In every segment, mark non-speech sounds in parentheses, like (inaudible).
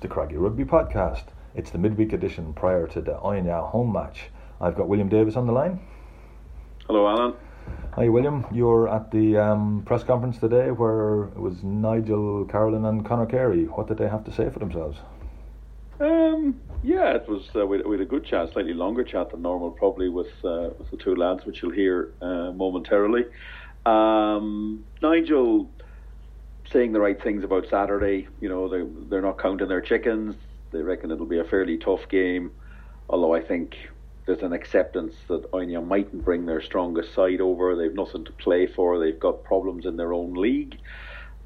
the Craggy Rugby Podcast. It's the midweek edition prior to the Oyonnax home match. I've got William Davis on the line. Hello, Alan. Hi, William. You're at the um, press conference today where it was Nigel Carolan, and Conor Carey. What did they have to say for themselves? Um, yeah, it was uh, we, we, had a good chat, slightly longer chat than normal, probably with uh, with the two lads, which you'll hear uh, momentarily. Um, Nigel saying the right things about Saturday. You know, they they're not counting their chickens. They reckon it'll be a fairly tough game. Although I think there's an acceptance that Oyonnax mightn't bring their strongest side over. They've nothing to play for. They've got problems in their own league.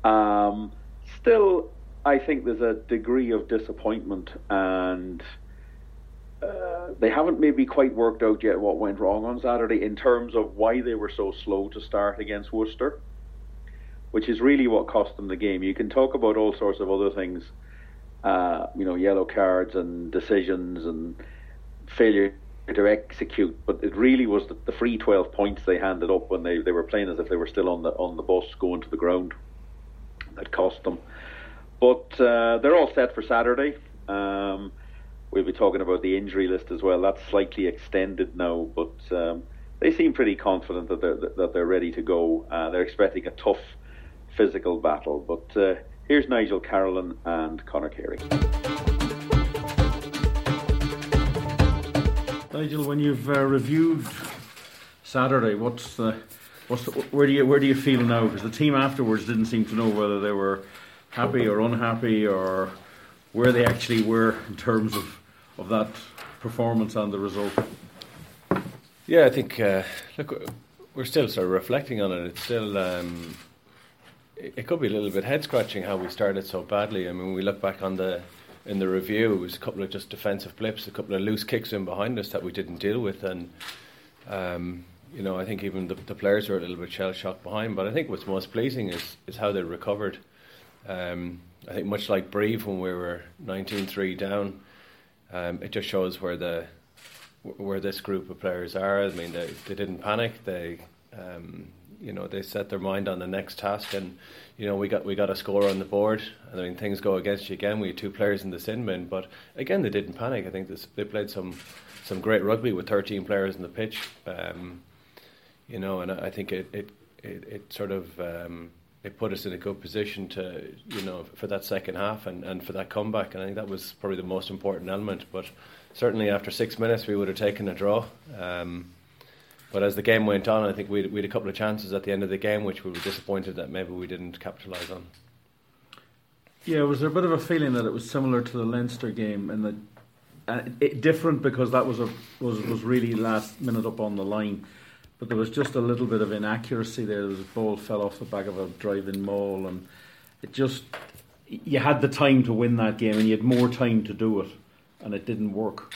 Um, still, I think there's a degree of disappointment and. Uh, they haven't maybe quite worked out yet what went wrong on Saturday in terms of why they were so slow to start against Worcester which is really what cost them the game. You can talk about all sorts of other things, uh, you know, yellow cards and decisions and failure to execute, but it really was the, the, free 12 points they handed up when they, they were playing as if they were still on the on the bus going to the ground that cost them. But uh, they're all set for Saturday. Um, we'll be talking about the injury list as well. That's slightly extended now, but um, they seem pretty confident that they're that they're ready to go. Uh, they're expecting a tough physical battle. But uh, here's Nigel Carolan and Conor Carey. Nigel, when you've uh, reviewed Saturday, what's the, what's the, where do you where do you feel now? Because the team afterwards didn't seem to know whether they were happy or unhappy or where they actually were in terms of, of that performance and the result. Yeah, I think uh, look, we're still sort of reflecting on it. It's still um, it could be a little bit head scratching how we started so badly. I mean, we look back on the in the review, it was a couple of just defensive blips, a couple of loose kicks in behind us that we didn't deal with, and um, you know, I think even the, the, players were a little bit shell shocked behind. But I think what's most pleasing is is how they recovered. Um, I think much like Brive when we were 19-3 down, um, it just shows where the where this group of players are. I mean, they they didn't panic. They um, you know they set their mind on the next task, and you know we got we got a score on the board. I mean things go against you again. We had two players in the sin bin, but again they didn't panic. I think this, they played some some great rugby with 13 players in the pitch. Um, you know, and I think it it it, it sort of um, it put us in a good position to you know for that second half and, and for that comeback. And I think that was probably the most important element. But certainly after six minutes, we would have taken a draw. Um, but as the game went on, I think we had a couple of chances at the end of the game, which we were disappointed that maybe we didn't capitalise on. Yeah, was there a bit of a feeling that it was similar to the Leinster game, and that uh, it, different because that was a was was really last minute up on the line, but there was just a little bit of inaccuracy there. The ball fell off the back of a driving maul, and it just you had the time to win that game, and you had more time to do it, and it didn't work.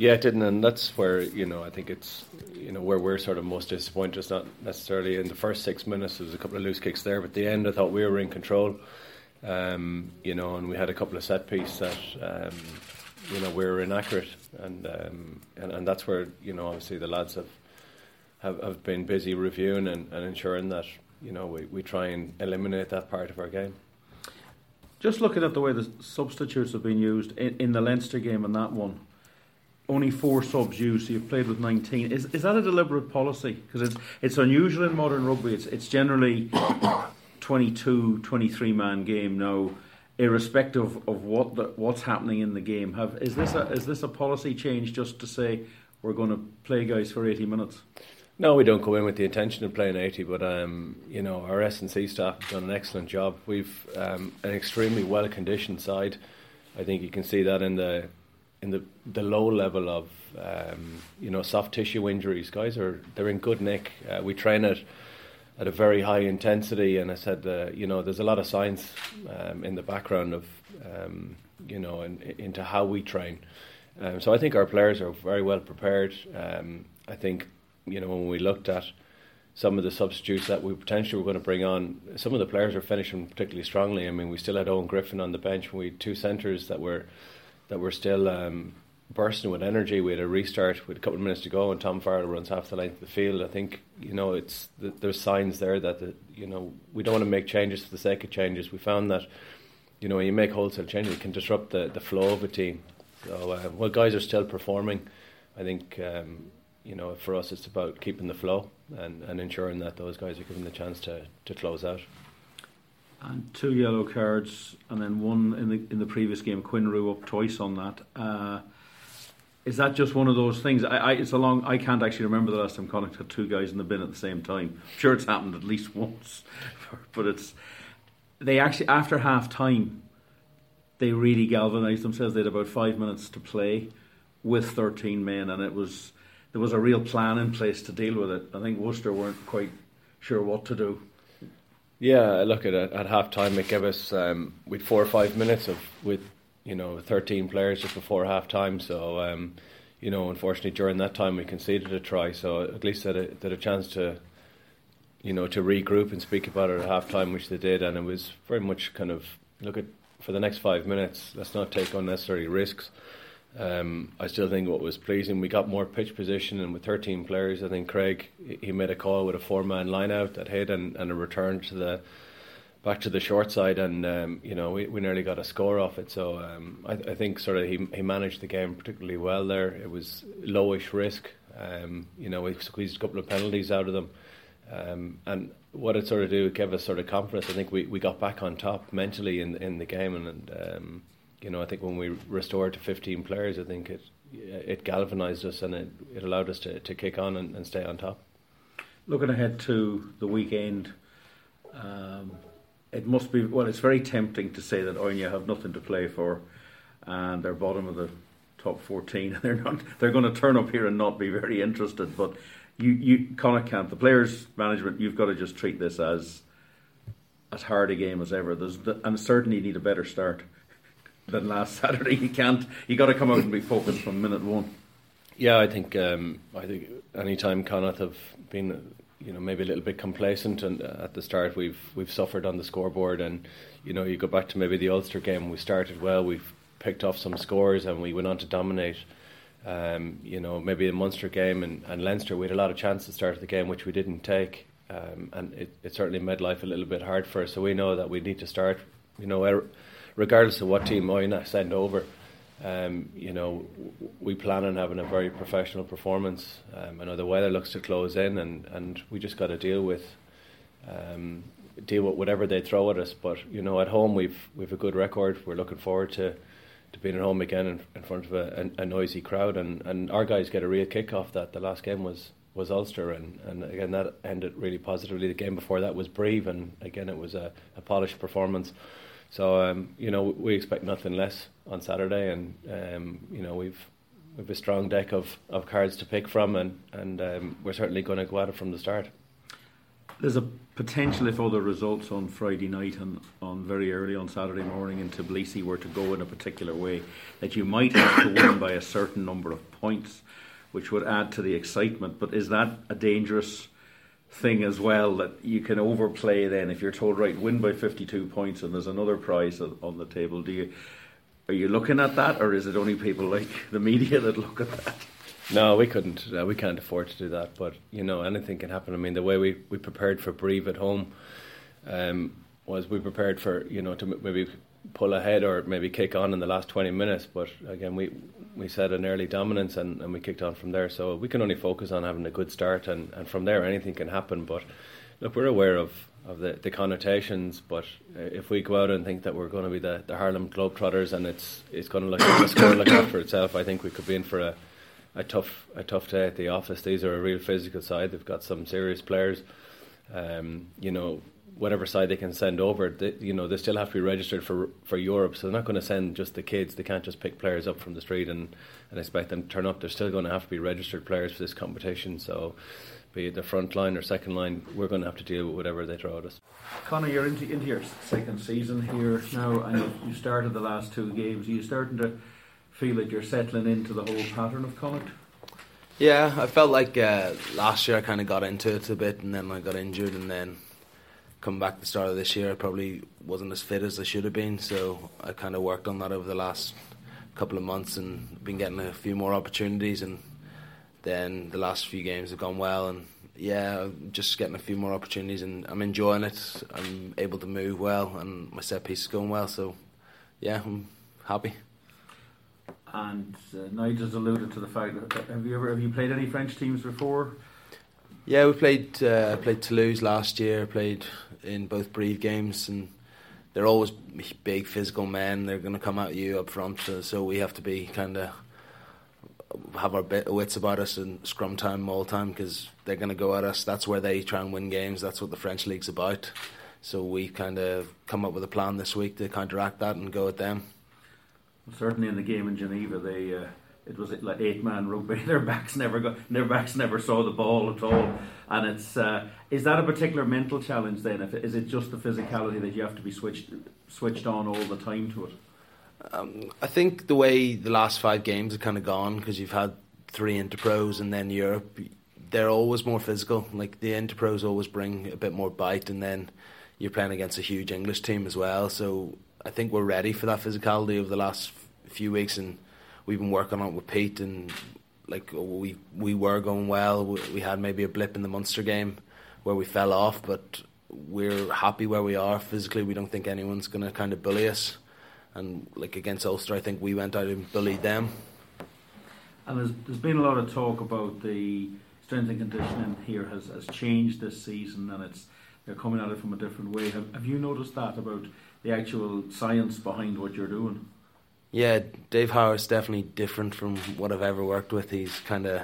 Yeah, it didn't, and that's where you know I think it's you know where we're sort of most disappointed. It's not necessarily in the first six minutes. There was a couple of loose kicks there, but at the end I thought we were in control. Um, you know, and we had a couple of set pieces that um, you know we were inaccurate, and, um, and and that's where you know obviously the lads have have, have been busy reviewing and, and ensuring that you know we, we try and eliminate that part of our game. Just looking at the way the substitutes have been used in, in the Leinster game and that one, only four subs used, so you've played with 19. Is, is that a deliberate policy? Because it's, it's unusual in modern rugby. It's, it's generally (coughs) 22, 23 man game now, irrespective of what the, what's happening in the game. Have, is, this a, is this a policy change just to say we're going to play guys for 80 minutes? No, we don't go in with the intention of playing 80, but um, you know our S and C staff have done an excellent job. We've um, an extremely well conditioned side. I think you can see that in the in the the low level of um, you know soft tissue injuries. Guys are they're in good nick. Uh, we train at at a very high intensity, and I said uh, you know there's a lot of science um, in the background of um, you know in, into how we train. Um, so I think our players are very well prepared. Um, I think you know when we looked at some of the substitutes that we potentially were going to bring on, some of the players are finishing particularly strongly. I mean, we still had Eoin Griffin on the bench. We had two centres that were that we're still um, bursting with energy. We had a restart with a couple of minutes to go, and Tom Farrell runs half the length of the field. I think you know it's there's signs there that the, you know we don't want to make changes for the sake of changes. We found that you know, when you make wholesale changes, it can disrupt the, the flow of a team. So, uh, well, guys are still performing. I think, um, you know, for us, it's about keeping the flow and, and ensuring that those guys are given the chance to, to close out. And two yellow cards, and then one in the in the previous game. Quinn Roux up twice on that. Uh, is that just one of those things? I, I, it's a long. I can't actually remember the last time Connacht had two guys in the bin at the same time. I'm sure it's happened at least (laughs) once, but it's they actually after half time they really galvanised themselves. They had about five minutes to play with 13 men, and it was there was a real plan in place to deal with it. I think Worcester weren't quite sure what to do. Yeah, look at at half time. It gave us um, with four or five minutes of with you know 13 players just before half time. So um, you know, unfortunately, during that time we conceded a try. So at least had a, had a chance to you know to regroup and speak about it at half time, which they did, and it was very much kind of look at for the next five minutes. Let's not take unnecessary risks. Um, I still think what was pleasing, we got more pitch position, and with 13 players, I think Craig he made a call with a four-man line out that hit and, and a return to the back to the short side, and um, you know we, we nearly got a score off it. So um, I, I, think sort of he he managed the game particularly well there. It was lowish risk. Um, you know we squeezed a couple of penalties out of them, um, and what it sort of do it gave us sort of confidence. I think we, we got back on top mentally in in the game, and, and um, you know, I think when we restored to 15 players, I think it it galvanised us and it, it allowed us to, to kick on and, and stay on top. Looking ahead to the weekend, um, it must be well. It's very tempting to say that Oyonnax have nothing to play for, and they're bottom of the top 14. (laughs) They're not. They're going to turn up here and not be very interested. But you, you, Connacht. The players' management. You've got to just treat this as as hard a game as ever. There's and certainly need a better start than last Saturday. (laughs) You can't. You got to come out and be focused from minute one. Yeah, I think um, I think any time Connacht have been you know maybe a little bit complacent and uh, at the start we've we've suffered on the scoreboard and you know you go back to maybe the Ulster game we started well we've picked off some scores and we went on to dominate um, you know maybe the Munster game and, and Leinster we had a lot of chances to start the game which we didn't take um, and it, it certainly made life a little bit hard for us so we know that we need to start you know regardless of what team Moyna send over, um, you know, we plan on having a very professional performance. Um, I know the weather looks to close in, and, and we just got to deal with um, deal with whatever they throw at us. But you know, at home we've we've a good record. We're looking forward to, to being at home again in, in front of a, a, a, noisy crowd, and, and our guys get a real kick off that. The last game was was Ulster, and, and again that ended really positively. The game before that was Brive, and again it was a, a polished performance. So um, you know we expect nothing less on Saturday, and um, you know we've we've a strong deck of, of cards to pick from, and and um, we're certainly going to go at it from the start. There's a potential if other results on Friday night and on very early on Saturday morning in Tbilisi were to go in a particular way, that you might have to win by a certain number of points, which would add to the excitement. But is that a dangerous? Thing as well that you can overplay then if you're told right win by 52 points and there's another prize on the table. Do you are you looking at that or is it only people like (laughs) the media that look at that? No we couldn't uh, we can't afford to do that but you know anything can happen. I mean the way we, we prepared for Brive at home um, was we prepared for you know to maybe pull ahead or maybe kick on in the last 20 minutes but again we we set an early dominance and, and we kicked on from there. So we can only focus on having a good start, and, and from there anything can happen. But look, we're aware of, of the, the connotations, but uh, if we go out and think that we're going to be the, the Harlem Globetrotters and it's it's going to look it's going to look out for itself, I think we could be in for a, a tough a tough day at the office. These are a real physical side. They've got some serious players. Um, you know, whatever side they can send over, they, you know, they still have to be registered for for Europe. So they're not going to send just the kids. They can't just pick players up from the street and, and expect them to turn up. They're still going to have to be registered players for this competition. So, be it the front line or second line, we're going to have to deal with whatever they throw at us. Conor, you're into, into your second season here now, and you started the last two games. Are you starting to feel that you're settling into the whole pattern of Connacht? Yeah, I felt like uh, last year I kind of got into it a bit, and then I got injured, and then come back to the start of this year, I probably wasn't as fit as I should have been. So I kind of worked on that over the last couple of months and been getting a few more opportunities. And then the last few games have gone well. And yeah, just getting a few more opportunities and I'm enjoying it. I'm able to move well and my set piece is going well. So yeah, I'm happy. And uh, Nigel's alluded to the fact that have you ever have you played any French teams before? Yeah, we played uh, played Toulouse last year. Played in both Brive games, and they're always big physical men. They're going to come at you up front, so, so we have to be kind of have our wits about us in scrum time, all time, because they're going to go at us. That's where they try and win games. That's what the French league's about. So we kind of come up with a plan this week to counteract that and go at them. Certainly in the game in Geneva, they uh, it was like eight man rugby. (laughs) Their backs never got, their backs never saw the ball at all. And it's uh, is that a particular mental challenge then? If, is it just the physicality that you have to be switched switched on all the time to it? Um, I think the way the last five games have kind of gone because you've had three interpros and then Europe, they're always more physical. Like the interpros always bring a bit more bite, and then you're playing against a huge English team as well. So I think we're ready for that physicality over the last few weeks, and we've been working on it with Pete, and like oh, we we were going well. We, we had maybe a blip in the Munster game where we fell off, but we're happy where we are physically. We don't think anyone's going to kind of bully us and like against Ulster, I think we went out and bullied them. And there's, there's been a lot of talk about the strength and conditioning here has, has changed this season, and it's they're coming at it from a different way. Have, have you noticed that about the actual science behind what you're doing? Yeah, Dave Howarth's definitely different from what I've ever worked with. He's kind of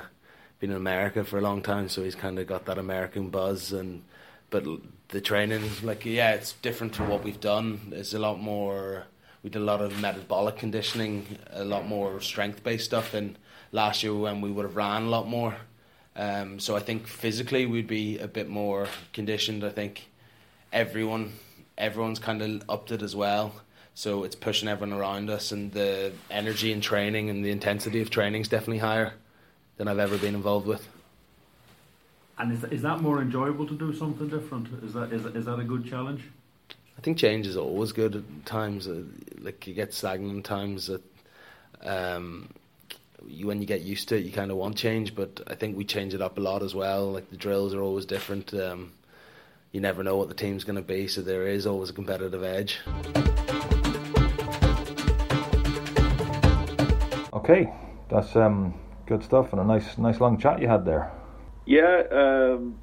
been in America for a long time, so he's kind of got that American buzz. And but the training, like yeah, it's different to what we've done. It's a lot more we did a lot of metabolic conditioning, a lot more strength based stuff than last year when we would have ran a lot more. Um, so I think physically we'd be a bit more conditioned. I think everyone everyone's kind of upped it as well. So it's pushing everyone around us, and the energy and training and the intensity of training is definitely higher than I've ever been involved with. And is, is that more enjoyable to do something different? Is that is, is that a good challenge? I think change is always good at times. Uh, like you get stagnant times that um, you, when you get used to it, you kind of want change. But I think we change it up a lot as well. Like the drills are always different. Um, you never know what the team's going to be, so there is always a competitive edge. Okay, that's um, good stuff and a nice, nice long chat you had there. Yeah, um,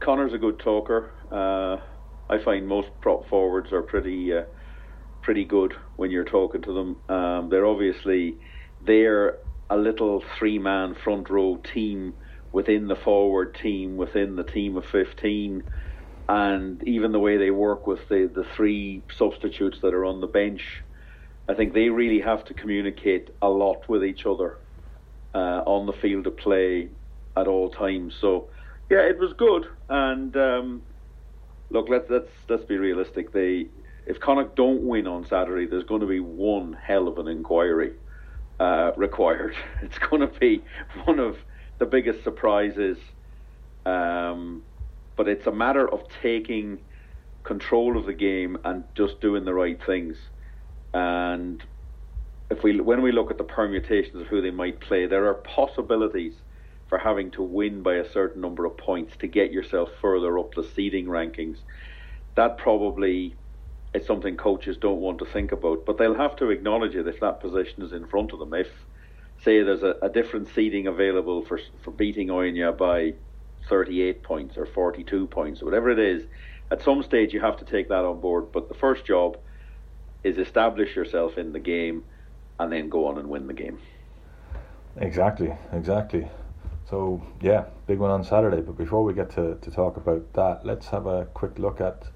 Conor's a good talker. Uh, I find most prop forwards are pretty uh, pretty good when you're talking to them. Um, they're obviously they're a little three man front row team within the forward team within the team of 15 and even the way they work with the, the three substitutes that are on the bench I think they really have to communicate a lot with each other uh, on the field of play at all times so yeah it was good and um, look, let's let's let's be realistic. They if Connacht don't win on Saturday, there's going to be one hell of an inquiry uh, required. (laughs) It's going to be one of the biggest surprises. Um, but it's a matter of taking control of the game and just doing the right things. And if we when we look at the permutations of who they might play, there are possibilities for having to win by a certain number of points to get yourself further up the seeding rankings. That probably is something coaches don't want to think about, but they'll have to acknowledge it if that position is in front of them. If, say, there's a, a different seeding available for for beating Oyonnax by 38 points or 42 points, or whatever it is, at some stage you have to take that on board. But the first job is establish yourself in the game and then go on and win the game. Exactly, exactly. So yeah, big one on Saturday. But before we get to, to talk about that, let's have a quick look at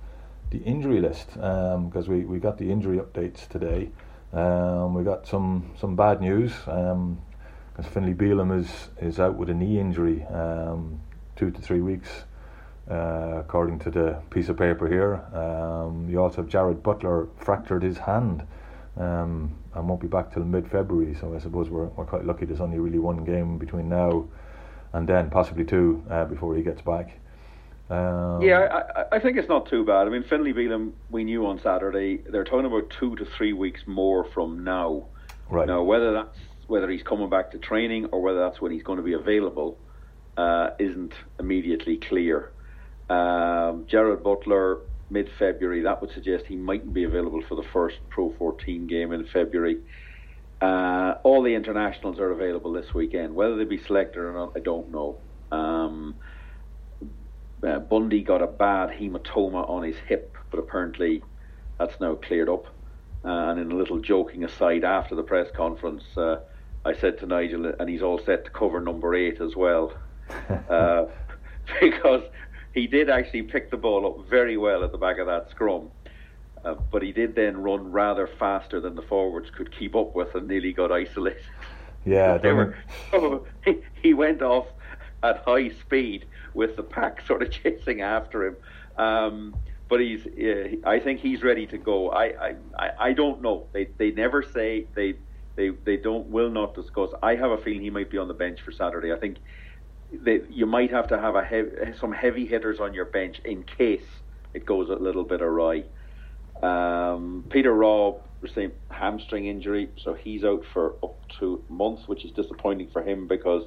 the injury list because um, we, we got the injury updates today. Um, we got some some bad news because um, Finlay Bealham is is out with a knee injury, um, two to three weeks, uh, according to the piece of paper here. Um, you also have Jarrad Butler fractured his hand. Um, and won't be back till mid February, so I suppose we're, we're quite lucky there's only really one game between now and then possibly two uh, before he gets back. Um, yeah, I, I, think it's not too bad. I mean, Finlay Bealham, we knew on Saturday. They're talking about two to three weeks more from now. Right. Now, whether that's whether he's coming back to training or whether that's when he's going to be available uh, isn't immediately clear. Um, Jarrad Butler, mid February. That would suggest he mightn't be available for the first Pro 14 game in February. Uh, all the internationals are available this weekend. Whether they be selected or not, I don't know. Um, uh, Bundee got a bad hematoma on his hip, but apparently that's now cleared up. Uh, and in a little joking aside after the press conference, uh, I said to Nigel, and he's all set to cover number eight as well, (laughs) uh, (laughs) because he did actually pick the ball up very well at the back of that scrum. Uh, but he did then run rather faster than the forwards could keep up with and nearly got isolated. Yeah, (laughs) they were, oh, he, he went off at high speed with the pack (laughs) sort of chasing after him. Um, but he's, uh, I think he's ready to go. I, I, I don't know. They, they never say they, they, they don't will not discuss. I have a feeling he might be on the bench for Saturday. I think you might have to have a heavy, some heavy hitters on your bench in case it goes a little bit awry. Um, Peter Robb received hamstring injury, so he's out for up to months, which is disappointing for him because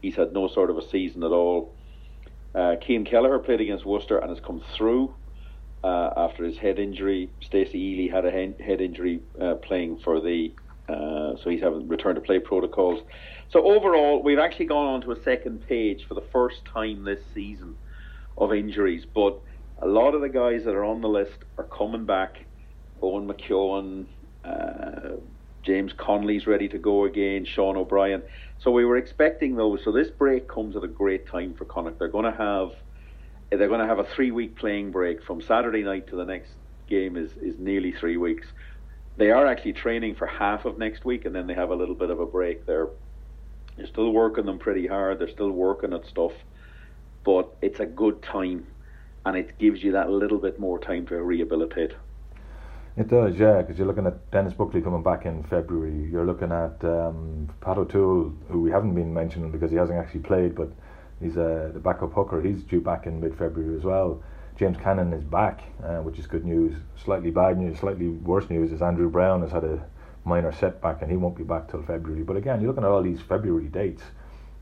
he's had no sort of a season at all. Uh, Cian Kelleher played against Worcester and has come through uh, after his head injury. Stacey Ili had a head injury uh, playing for the, uh, so he's having return to play protocols. So overall, we've actually gone on to a second page for the first time this season of injuries, but a lot of the guys that are on the list are coming back. Eoin McKeon, uh, James Connolly's ready to go again, Sean O'Brien. So we were expecting those. So this break comes at a great time for Connacht. They're going to have they're going to have a three week playing break from Saturday night to the next game is is nearly three weeks. They are actually training for half of next week, and then they have a little bit of a break. They're they're still working them pretty hard. They're still working at stuff, but it's a good time and it gives you that little bit more time to rehabilitate. It does, yeah, because you're looking at Denis Buckley coming back in February. You're looking at um, Pat O'Toole, who we haven't been mentioning because he hasn't actually played, but he's uh, the backup hooker. He's due back in mid February as well. James Cannon is back, uh, which is good news. Slightly bad news, slightly worse news is Andrew Browne has had a minor setback and he won't be back till February. But again, you're looking at all these February dates,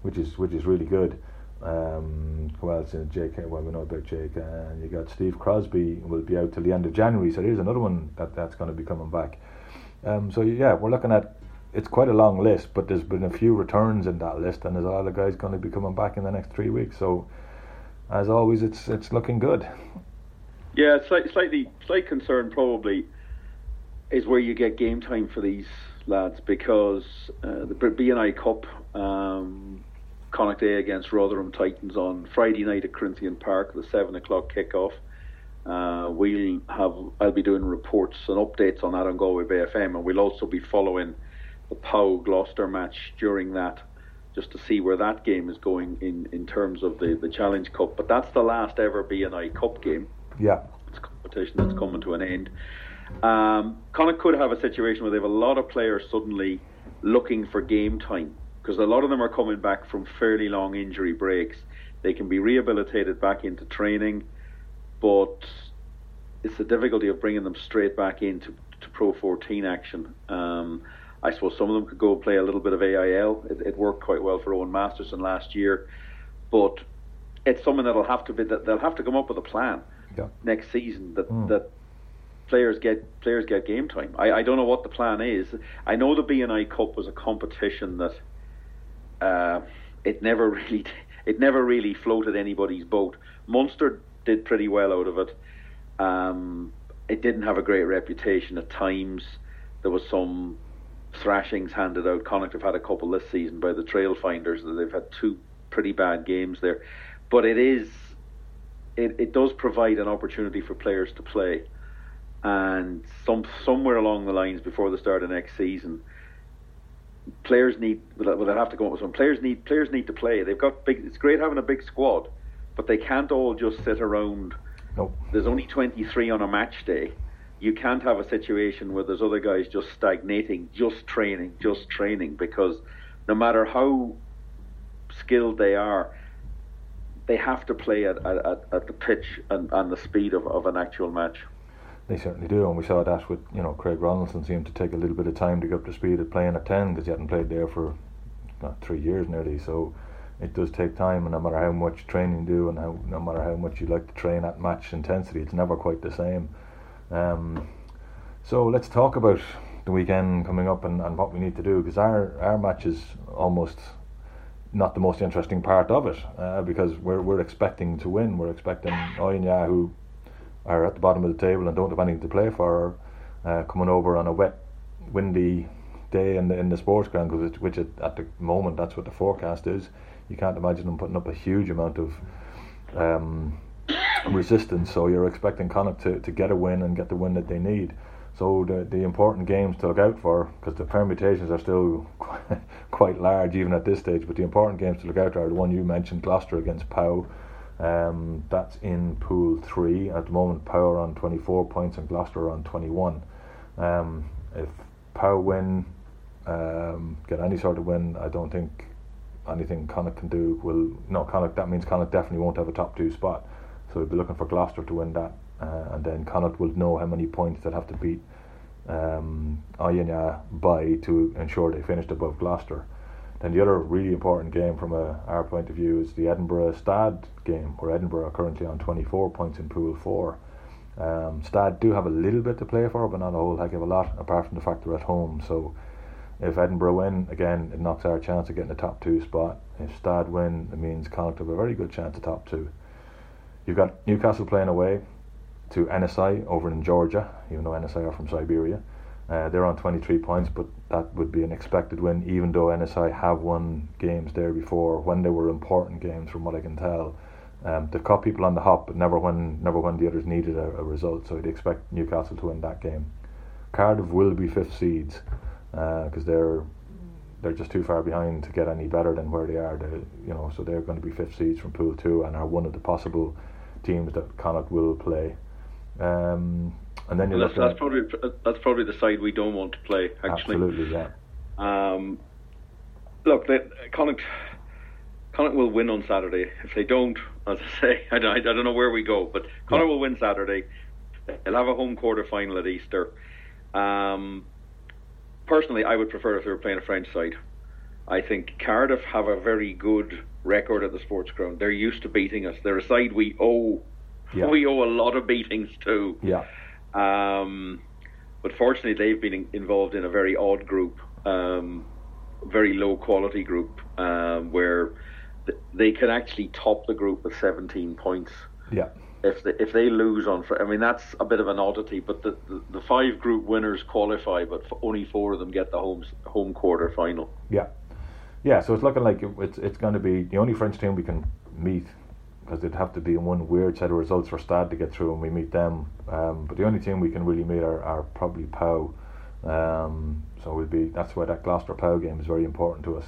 which is which is really good. Um, who else? Uh, Jake, well, we know about Jake. And you got Steve Crosbie will be out till the end of January. So here's another one that that's going to be coming back. Um, so yeah, we're looking at it's quite a long list, but there's been a few returns in that list, and there's a lot of guys going to be coming back in the next three weeks. So as always, it's it's looking good. Yeah, slight, slightly slight concern probably is where you get game time for these lads because uh, the BNI Cup. Um, Connacht Day against Rotherham Titans on Friday night at Corinthian Park, the seven o'clock kickoff. Uh, we'll have I'll be doing reports and updates on that on Galway Bay FM, and we'll also be following the Pau Gloucester match during that, just to see where that game is going in, in terms of the, the Challenge Cup. But that's the last ever BNI Cup game. Yeah, it's a competition that's coming to an end. Um, Connacht could have a situation where they have a lot of players suddenly looking for game time because a lot of them are coming back from fairly long injury breaks. They can be rehabilitated back into training, but it's the difficulty of bringing them straight back into to Pro 14 action. Um, I suppose some of them could go play a little bit of AIL. It, it, worked quite well for Eoghan Masterson last year, but it's something that'll have to be that they'll have to come up with a plan yeah. next season that mm. that players get players get game time. I, I don't know what the plan is. I know the BNI Cup was a competition that uh, it never (laughs) really it never really floated anybody's boat. Munster did pretty well out of it. Um, it didn't have a great reputation at times. There was some thrashings handed out. Connacht have had a couple this season by the Trailfinders. They've had two pretty bad games there, but it is it, it does provide an opportunity for players to play. And some somewhere along the lines before the start of next season, players need well they have to go up with some players need players need to play. They've got big. It's great having a big squad, but they can't all just sit around. Nope. There's only 23 on a match day. You can't have a situation where there's other guys just stagnating, just training, just training, because no matter how skilled they are, they have to play at, at, at the pitch and, and the speed of, of an actual match. They certainly do, and we saw that with you know Craig Ronaldson seemed to take a little bit of time to get up to speed at playing at ten because he hadn't played there for not three years nearly. So it does take time, and no matter how much training you do, and how, no matter how much you like to train at match intensity, it's never quite the same. Um, so let's talk about the weekend coming up and, and what we need to do because our our match is almost not the most interesting part of it uh, because we're we're expecting to win. We're expecting Oyonnax who are at the bottom of the table and don't have anything to play for, uh, coming over on a wet, windy day in the in the sports ground because which at the moment that's what the forecast is. You can't imagine them putting up a huge amount of um, resistance. So you're expecting Connacht to, to get a win and get the win that they need. So the the important games to look out for, because the permutations are still (laughs) quite large even at this stage. But the important games to look out for are the one you mentioned, Gloucester against Pau. Um, that's in Pool Three at the moment. Are on 24 points and Gloucester on 21. Um, if Pau win, um, get any sort of win, I don't think anything Connacht can do will. No, Connacht. That means Connacht definitely won't have a top two spot. So we'll be looking for Gloucester to win that, uh, and then Connacht will know how many points they'll have to beat um, by to ensure they finished above Gloucester. Then the other really important game from a, our point of view is the Edinburgh Stad game, where Edinburgh are currently on 24 points in Pool 4. Um, Stad do have a little bit to play for, but not a whole heck of a lot, apart from the fact they're at home. So if Edinburgh win, again, it knocks our chance of getting the top two spot. If Stad win, it means Connacht have a very good chance of top two. You've got Newcastle playing away to Enisei over in Georgia, even though Enisei are from Siberia. Uh, they're on 23 points, but that would be an expected win, even though Enisei have won games there before when they were important games, from what I can tell. Um, they caught people on the hop, but never when never when the others needed a, a result. So you'd expect Newcastle to win that game. Cardiff will be fifth seeds because uh, they're they're just too far behind to get any better than where they are. They, you know, so they're going to be fifth seeds from Pool Two and are one of the possible teams that Connacht will play. Um, and then you that's, that's probably that's probably the side we don't want to play. Actually, absolutely, yeah. Um, look, they, Connacht, Connacht will win on Saturday. If they don't, as I say, (laughs) I don't, I don't know where we go, but Connacht yeah. will win Saturday. They'll have a home quarter final at Easter. Um, personally, I would prefer if they were playing a French side. I think Cardiff have a very good record at the sports ground. They're used to beating us. They're a side we owe yeah. we owe a lot of beatings to. Yeah. Um, but fortunately, they've been involved in a very odd group, um, very low quality group, um, where th- they can actually top the group with 17 points. Yeah. If they, if they lose on, I mean that's a bit of an oddity. But the, the, the five group winners qualify, but only four of them get the home home quarter final. Yeah, yeah. So it's looking like it's it's going to be the only French team we can meet because it'd have to be in one weird set of results for Stad to get through and we meet them. Um, but the only team we can really meet are, are probably Pau. Um, so we'll be that's why that Gloucester Pau game is very important to us.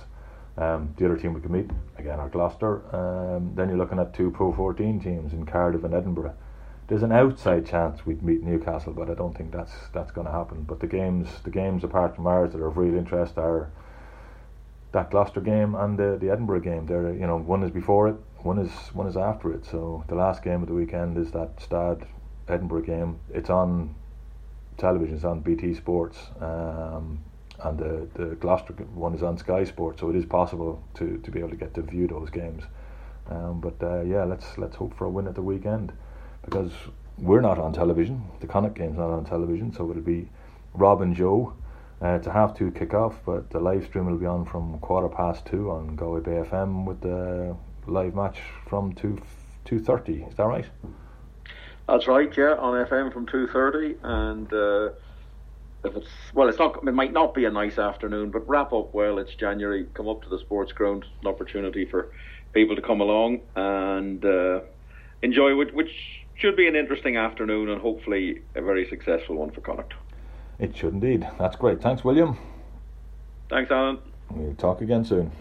Um, the other team we can meet again are Gloucester. Um, then you're looking at two Pro 14 teams in Cardiff and Edinburgh. There's an outside chance we'd meet Newcastle, but I don't think that's that's going to happen. But the games, the games apart from ours that are of real interest are that Gloucester game and the the Edinburgh game. There, you know, one is before it, one is one is after it. So the last game of the weekend is that Stad Edinburgh game. It's on television. It's on BT Sports, um, and the the Gloucester one is on Sky Sports. So it is possible to, to be able to get to view those games. Um, but uh, yeah, let's let's hope for a win at the weekend because we're not on television. The Connacht game's not on television, so it'll be Rob and Joe. Uh, it's a half two kick off, but the live stream will be on from quarter past two on Galway Bay FM with the live match from two two thirty. Is that right? That's right. Yeah, on FM from two thirty, and uh, if it's well, it's not. It might not be a nice afternoon, but wrap up well. It's January. Come up to the sports ground. An opportunity for people to come along and uh, enjoy, which, which should be an interesting afternoon and hopefully a very successful one for Connacht. It should indeed. That's great. Thanks, William. Thanks, Alan. We'll talk again soon.